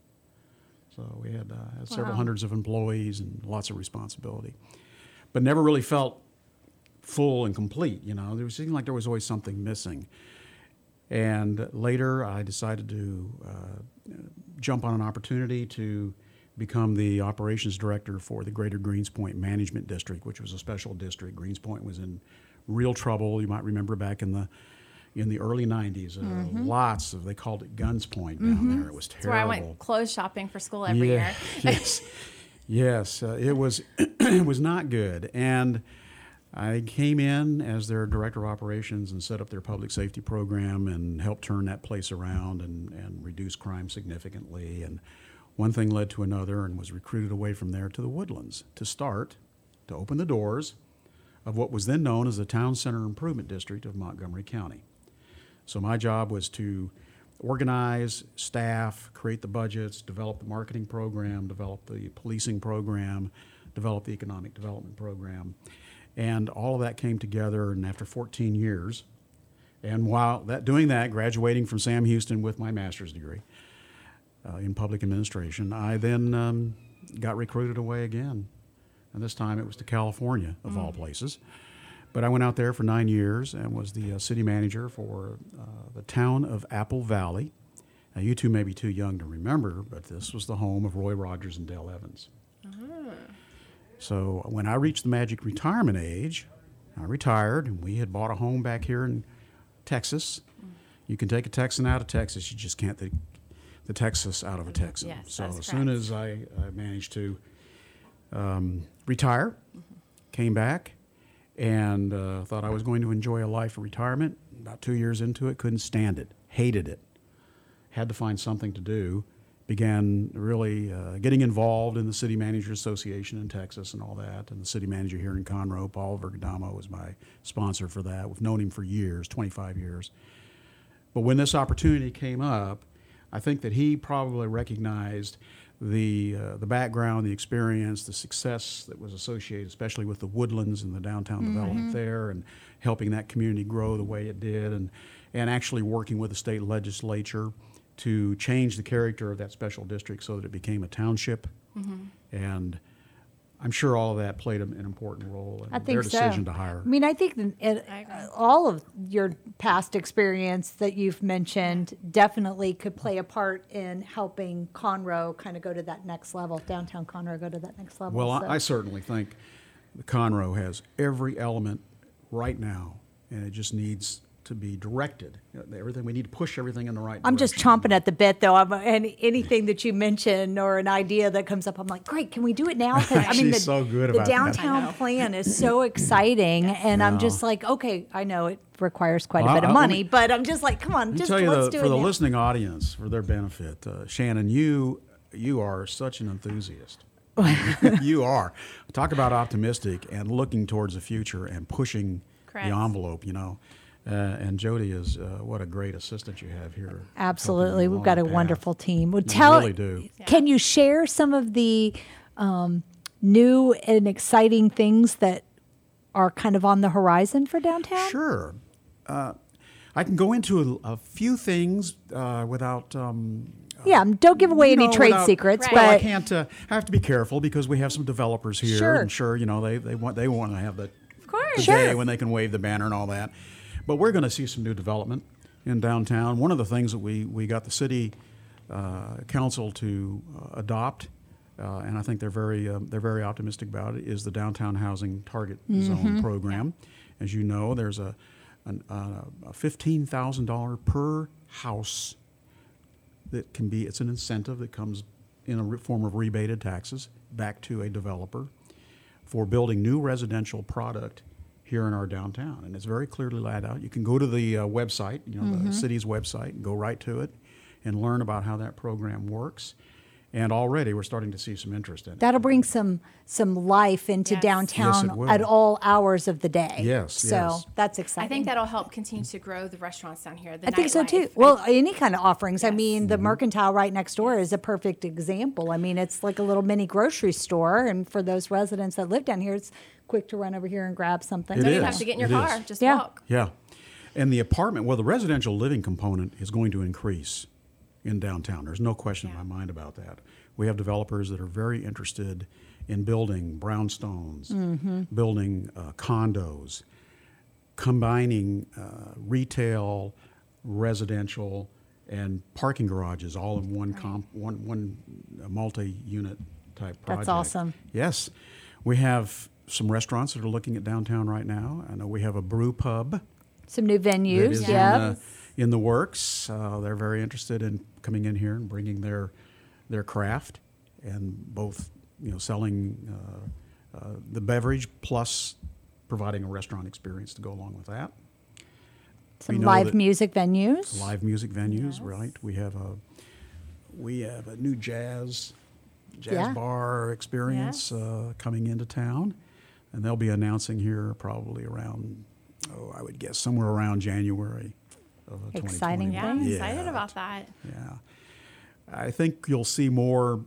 So we had, uh, had several Wow. hundreds of employees and lots of responsibility, but never really felt full and complete. You know, there seemed like there was always something missing. And later, I decided to uh, jump on an opportunity to become the operations director for the Greater Greenspoint Management District, which was a special district. Greenspoint was in real trouble. You might remember back in the in the early '90s, uh, Mhm. lots of they called it Guns Point down Mhm. there. It was That's terrible. where I went clothes shopping for school every Yeah, year. yes, yes, uh, it was it was not good, and I came in as their director of operations and set up their public safety program and helped turn that place around and, and reduce crime significantly. And one thing led to another, and was recruited away from there to the Woodlands to start to open the doors of what was then known as the Town Center Improvement District of Montgomery County. So my job was to organize, staff, create the budgets, develop the marketing program, develop the policing program, develop the economic development program. And all of that came together and after 14 years. And while that doing that, graduating from Sam Houston with my master's degree uh, in public administration, I then um, got recruited away again. And this time it was to California, of all Mm. places. But I went out there for nine years and was the uh, city manager for uh, the town of Apple Valley. Now, you two may be too young to remember, but this was the home of Roy Rogers and Dale Evans. So when I reached the magic retirement age, I retired, and we had bought a home back here in Texas. You can take a Texan out of Texas, you just can't take the Texas out of a Texan. Yes, so as soon as I, I managed to um, retire, came back, and uh, thought I was going to enjoy a life of retirement. About two years into it, couldn't stand it, hated it, had to find something to do. Began really uh, getting involved in the City Manager Association in Texas and all that. And the city manager here in Conroe, Paul Virgadamo, was my sponsor for that. We've known him for years, 25 years. But when this opportunity came up, I think that he probably recognized the uh, the background, the experience, the success that was associated, especially with the woodlands and the downtown Mhm. development there, and helping that community grow the way it did, and and actually working with the state legislature to change the character of that special district so that it became a township, Mhm. and I'm sure all of that played an an important role in I their think so. decision to hire. I mean, I think it, all of your past experience that you've mentioned definitely could play a part in helping Conroe kind of go to that next level, downtown Conroe go to that next level. Well, so. I, I certainly think Conroe has every element right now, and it just needs to be directed. You know, Everything we need to push everything in the right. I'm just chomping at the bit, though. I'm, and anything that you mention or an idea that comes up, I'm like, great, can we do it now? I mean, the, She's so good the about that. The downtown plan is so exciting, and I'm just like, okay, I know it requires quite a bit of I- let money, me- but I'm just like, come on, just tell you let's the, do for it the now. listening audience, for their benefit, uh, Shannon, you you are such an enthusiast. you are. Talk about optimistic and looking towards the future and pushing Correct. the envelope. You know, uh, and Jody is uh, what a great assistant you have here. Absolutely, we've got a path. wonderful team. Well, tell, really do. Can you share some of the um, new and exciting things that are kind of on the horizon for downtown? Sure. Uh, I can go into a, a few things uh, without. Um, Yeah, um, don't give away any know, trade without- secrets, Well, I can't. Uh, I have to be careful because we have some developers here, Sure. and sure, you know, they they want they want to have the, of course. the Sure. day when they can wave the banner and all that. But we're going to see some new development in downtown. One of the things that we we got the city uh, council to uh, adopt. Uh, and I think they're very um, they're very optimistic about it. Is the downtown housing target zone Mhm. program? As you know, there's a, an, uh, a fifteen thousand dollar per house that can be it's an incentive that comes in a form of rebated taxes back to a developer for building new residential product here in our downtown and it's very clearly laid out you can go to the uh, website you know the Mhm. city's website and go right to it and learn about how that program works and already we're starting to see some interest in it that'll bring some some life into Yes. downtown Yes, at all hours of the day. Yes, so yes. that's exciting. I think that'll help continue to grow the restaurants down here. The I think so nightlife. too. Well, any kind of offerings. I mean, Mm-hmm. the Mercantile right next door is a perfect example. I mean, it's like a little mini grocery store, and for those residents that live down here, it's quick to run over here and grab something. It Don't is. even have to get in your It car. is. Just Yeah. walk. Yeah. And the apartment, well, the residential living component is going to increase in downtown. There's no question in my mind about that. We have developers that are very interested in building brownstones, Mhm. building uh, condos, combining uh, retail, residential, and parking garages all in one comp, one, one uh, multi-unit type project. That's awesome. Yes. We have some restaurants that are looking at downtown right now. I know we have a brew pub Some new venues. Yeah. in, the, in the works. Uh, they're very interested in coming in here and bringing their their craft and both you know selling uh, uh, the beverage plus providing a restaurant experience to go along with that. Some live music venues. Live music venues, right? We have a we have a new jazz jazz Yeah. bar experience uh, coming into town, and they'll be announcing here probably around oh I would guess somewhere around January of Exciting Yeah, I'm Yeah. excited about that. Yeah. I think you'll see more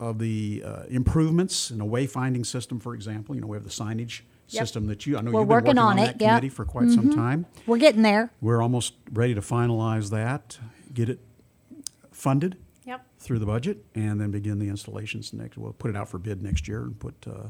of the uh, improvements in a wayfinding system, for example. You know, we have the signage Yep. system that you, I know We're you've been working working on on, it, that yep. committee for quite some Mhm. time. We're getting there. We're almost ready to finalize that, get it funded Yep. through the budget, and then begin the installations next. We'll put it out for bid next year and put uh,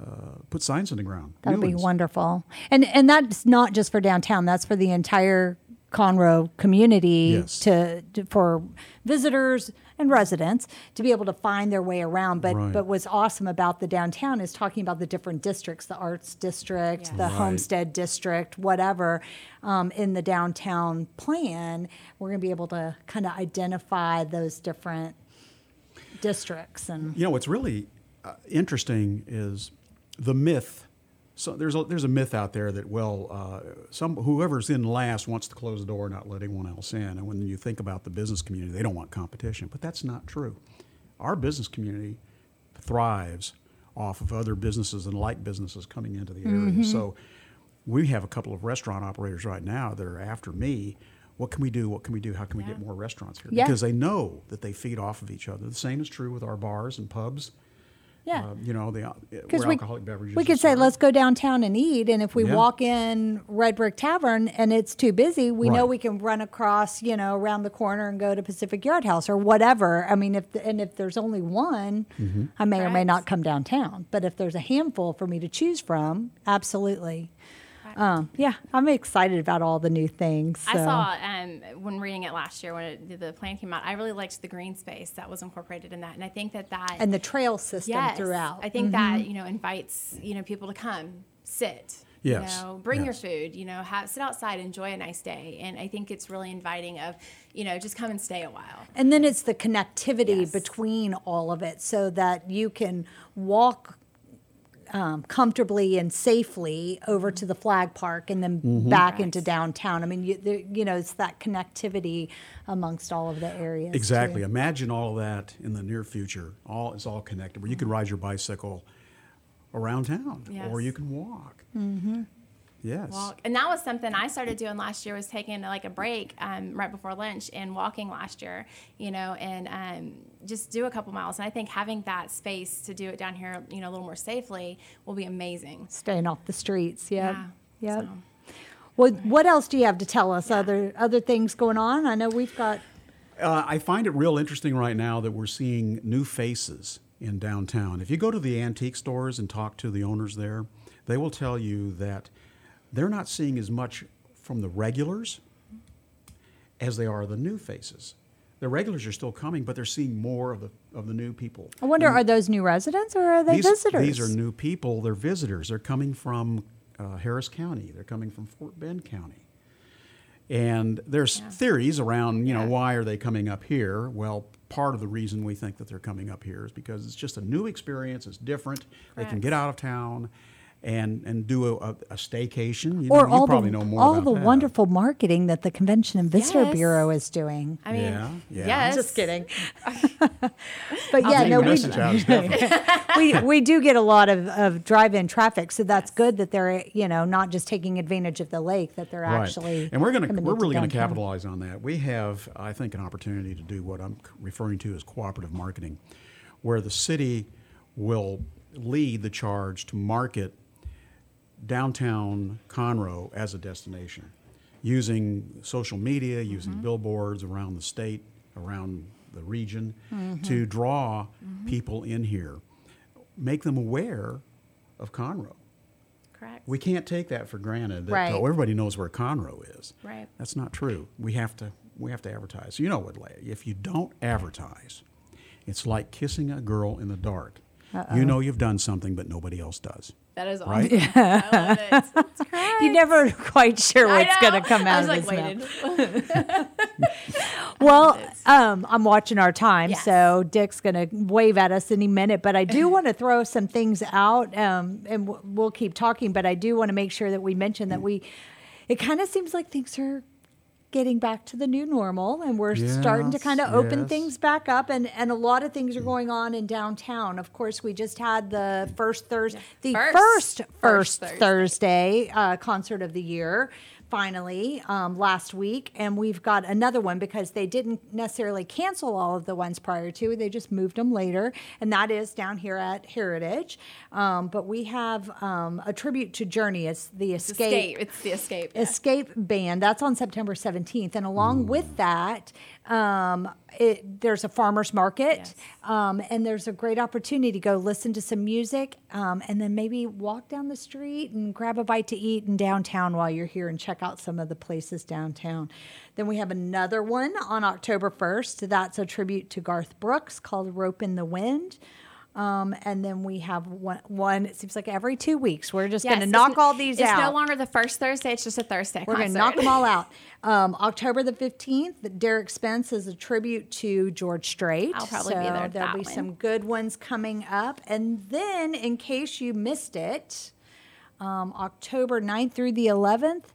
uh, put signs in the ground. That would new be ones. wonderful. And and that's not just for downtown. That's for the entire Conroe community Yes. to, to for visitors and residents to be able to find their way around. But Right. but what's awesome about the downtown is talking about the different districts, the arts district, the Right. homestead district, whatever. Um, in the downtown plan, we're going to be able to kind of identify those different districts and You know, what's really uh, interesting is the myth. So there's a, there's a myth out there that well, uh, some whoever's in last wants to close the door, not let anyone else in. And when you think about the business community, they don't want competition, but that's not true. Our business community thrives off of other businesses and like businesses coming into the area. Mhm. So we have a couple of restaurant operators right now that are after me. What can we do? What can we do? How can we get more restaurants here? Yeah. Because they know that they feed off of each other. The same is true with our bars and pubs. Yeah. Uh, you know, the uh, Because where we, alcoholic beverages. we could say, served. let's go downtown and eat. And if we Yeah. walk in Red Brick Tavern and it's too busy, we know we can run across, you know, around the corner and go to Pacific Yard House or whatever. I mean, if the, and if there's only one, Mm-hmm. I may or may not come downtown. But if there's a handful for me to choose from, absolutely. Um, yeah, I'm excited about all the new things. I saw um, when reading it last year when it, the plan came out. I really liked the green space that was incorporated in that, and I think that that and the trail system yes, throughout. I think Mhm. that you know invites you know people to come sit. Yes, You know, bring your food. You know, have, sit outside, enjoy a nice day, and I think it's really inviting. Of you know, just come and stay a while. And then it's the connectivity between all of it so that you can walk um, comfortably and safely over to the flag park and then Mhm. back into downtown. I mean, you, there, you know, it's that connectivity amongst all of the areas. Exactly. too. Imagine all of that in the near future. All it's all connected. Where you can ride your bicycle around town, or you can walk. Mm-hmm. Yes. walk and that was something i started doing last year was taking like a break um, right before lunch and walking last year you know and um, just do a couple miles and i think having that space to do it down here you know a little more safely will be amazing Staying off the streets. Yep. Yeah, Yep. Well, what else do you have to tell us? Other other things going on? I know we've got. Uh, I find it real interesting right now that we're seeing new faces in downtown. If you go to the antique stores and talk to the owners there, they will tell you that they're not seeing as much from the regulars as they are the new faces. The regulars are still coming, but they're seeing more of the of the new people. I wonder, are those new residents or are they these, visitors? These are new people. They're visitors. They're coming from uh, Harris County. They're coming from Fort Bend County. And there's theories around, you know, why are they coming up here? Well, part of the reason we think that they're coming up here is because it's just a new experience. It's different. They can get out of town and and do a, a, a staycation. You, or know, you all probably the know more all about the that. wonderful marketing that the Convention and Visitor Yes. Bureau is doing. I mean, Yeah, yeah. yes. Just kidding. but yeah, no, we, message out, it's definitely- we we do get a lot of, of drive-in traffic, so that's good that they're you know not just taking advantage of the lake, that they're actually and we're going to we're into really going to capitalize on that. We have, I think, an opportunity to do what I'm referring to as cooperative marketing, where the city will lead the charge to market downtown Conroe as a destination, using social media, using Mm-hmm. billboards around the state, around the region, Mhm. to draw Mm-hmm. people in here, make them aware of Conroe. correct We can't take that for granted. That Right. oh, everybody knows where Conroe is. Right. That's not true. We have to we have to advertise. You know what, Leah? If you don't advertise, it's like kissing a girl in the dark. Uh-oh. You know you've done something, but nobody else does. That is awesome Right? i love it You're never quite sure what's going to come out I was of like his mouth. Well, um, I'm watching our time, so Dick's going to wave at us any minute. But I do want to throw some things out, um, and w- we'll keep talking. But I do want to make sure that we mention that we. It kind of seems like things are getting back to the new normal, and we're starting to kind of open yes. things back up, and and a lot of things are going on in downtown. Of course, we just had the first Thursday, the First- first first first Thursday. Thursday uh, concert of the year finally um, last week and we've got another one because they didn't necessarily cancel all of the ones prior to they just moved them later and that is down here at heritage um, but we have um, a tribute to journey it's the escape escape. it's the escape yeah. Escape Band. That's on September 17th. And along with that, um, it, there's a farmer's market, um, and there's a great opportunity to go listen to some music um, and then maybe walk down the street and grab a bite to eat in downtown while you're here and check out some of the places downtown. Then we have another one on October 1st. That's a tribute to Garth Brooks called Ropin' the Wind. Um, and then we have one, one, it seems like every two weeks. We're just going to knock all these it's out. It's no longer the first thursday it's just a thursday We're going to knock them all out. Um, October the 15th, Derek Spence is a tribute to George Strait. I'll probably be so there at There'll be one. some good ones coming up. And then, in case you missed it, um, October 9th through the 11th,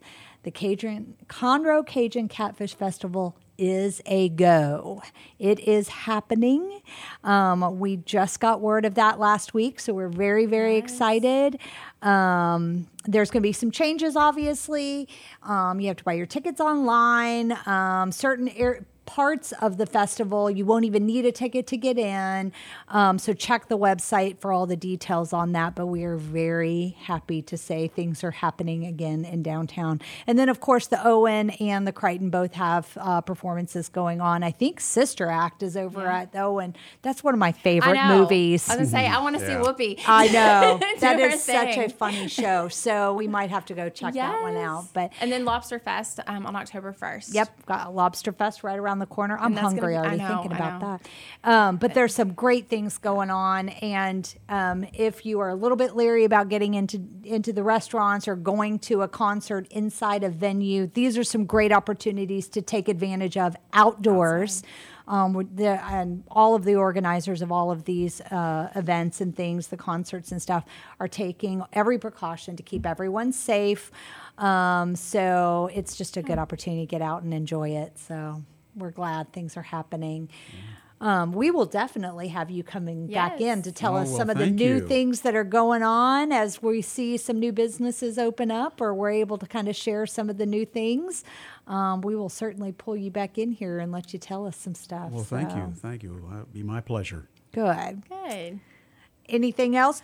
the Cajun Conroe Cajun Catfish Festival is a go. It is happening. Um, we just got word of that last week, so we're very, very excited. Um, there's going to be some changes, obviously. Um, you have to buy your tickets online. Um, certain air, parts of the festival. You won't even need a ticket to get in. Um, so check the website for all the details on that. But we are very happy to say things are happening again in downtown. And then, of course, the Owen and the Crighton both have uh, performances going on. I think Sister Act is over Yeah. at the Owen. That's one of my favorite know. movies. I was gonna say I want to see Whoopi. I know that is that her is such a funny show. So we might have to go check that one out. But and then Lobster Fest um, on October first. Yep, got a Lobster Fest right around the corner. I'm hungry be- already know, thinking about that. Um, but there's some great things going on, and um, if you are a little bit leery about getting into into the restaurants or going to a concert inside a venue, these are some great opportunities to take advantage of outdoors. Um, the, and all of the organizers of all of these uh, events and things, the concerts and stuff, are taking every precaution to keep everyone safe. Um, so it's just a good opportunity to get out and enjoy it. So we're glad things are happening. Um, we will definitely have you coming back in to tell Oh, us well, some of the new you. things that are going on as we see some new businesses open up, or we're able to kind of share some of the new things. Um, we will certainly pull you back in here and let you tell us some stuff. Well, thank so. you. Thank you. That'd be my pleasure. Good. Good. Anything else?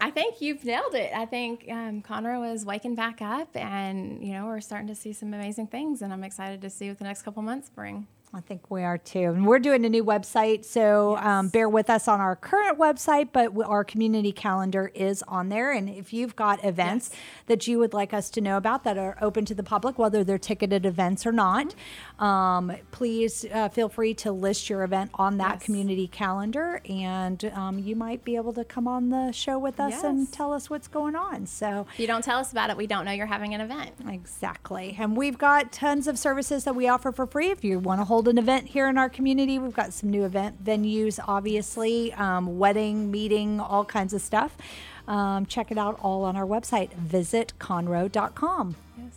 I think you've nailed it. I think um, Conroe is waking back up, and you know we're starting to see some amazing things, and I'm excited to see what the next couple months bring. I think we are too. And we're doing a new website, so um, bear with us on our current website, but our community calendar is on there. And if you've got events that you would like us to know about that are open to the public, whether they're ticketed events or not, um, please uh, feel free to list your event on that community calendar, and um, you might be able to come on the show with us and tell us what's going on. So If you don't tell us about it, we don't know you're having an event. Exactly. And we've got tons of services that we offer for free. If you want to hold an event here in our community, we've got some new event venues, obviously, um, wedding, meeting, all kinds of stuff. Um, check it out all on our website, visitconroe.com. Yes.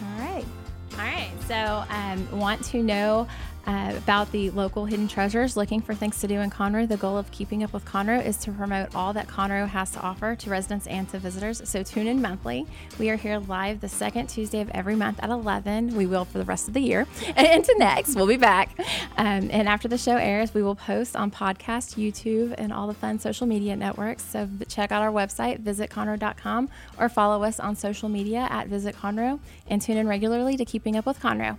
All right. All right. So, um, want to know uh, about the local hidden treasures, looking for things to do in Conroe. The goal of Keeping Up with Conroe is to promote all that Conroe has to offer to residents and to visitors. So, tune in monthly. We are here live the second Tuesday of every month at 11. We will for the rest of the year and into next. We'll be back. Um, and after the show airs, we will post on podcast, YouTube, and all the fun social media networks. So, check out our website, visitconroe.com, or follow us on social media at Visit Conroe and tune in regularly to Keeping Up with Conroe.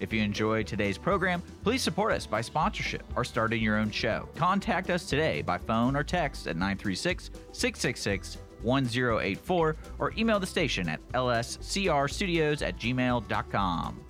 If you enjoyed today's program, please support us by sponsorship or starting your own show. Contact us today by phone or text at 936 666 1084 or email the station at lscrstudios at gmail.com.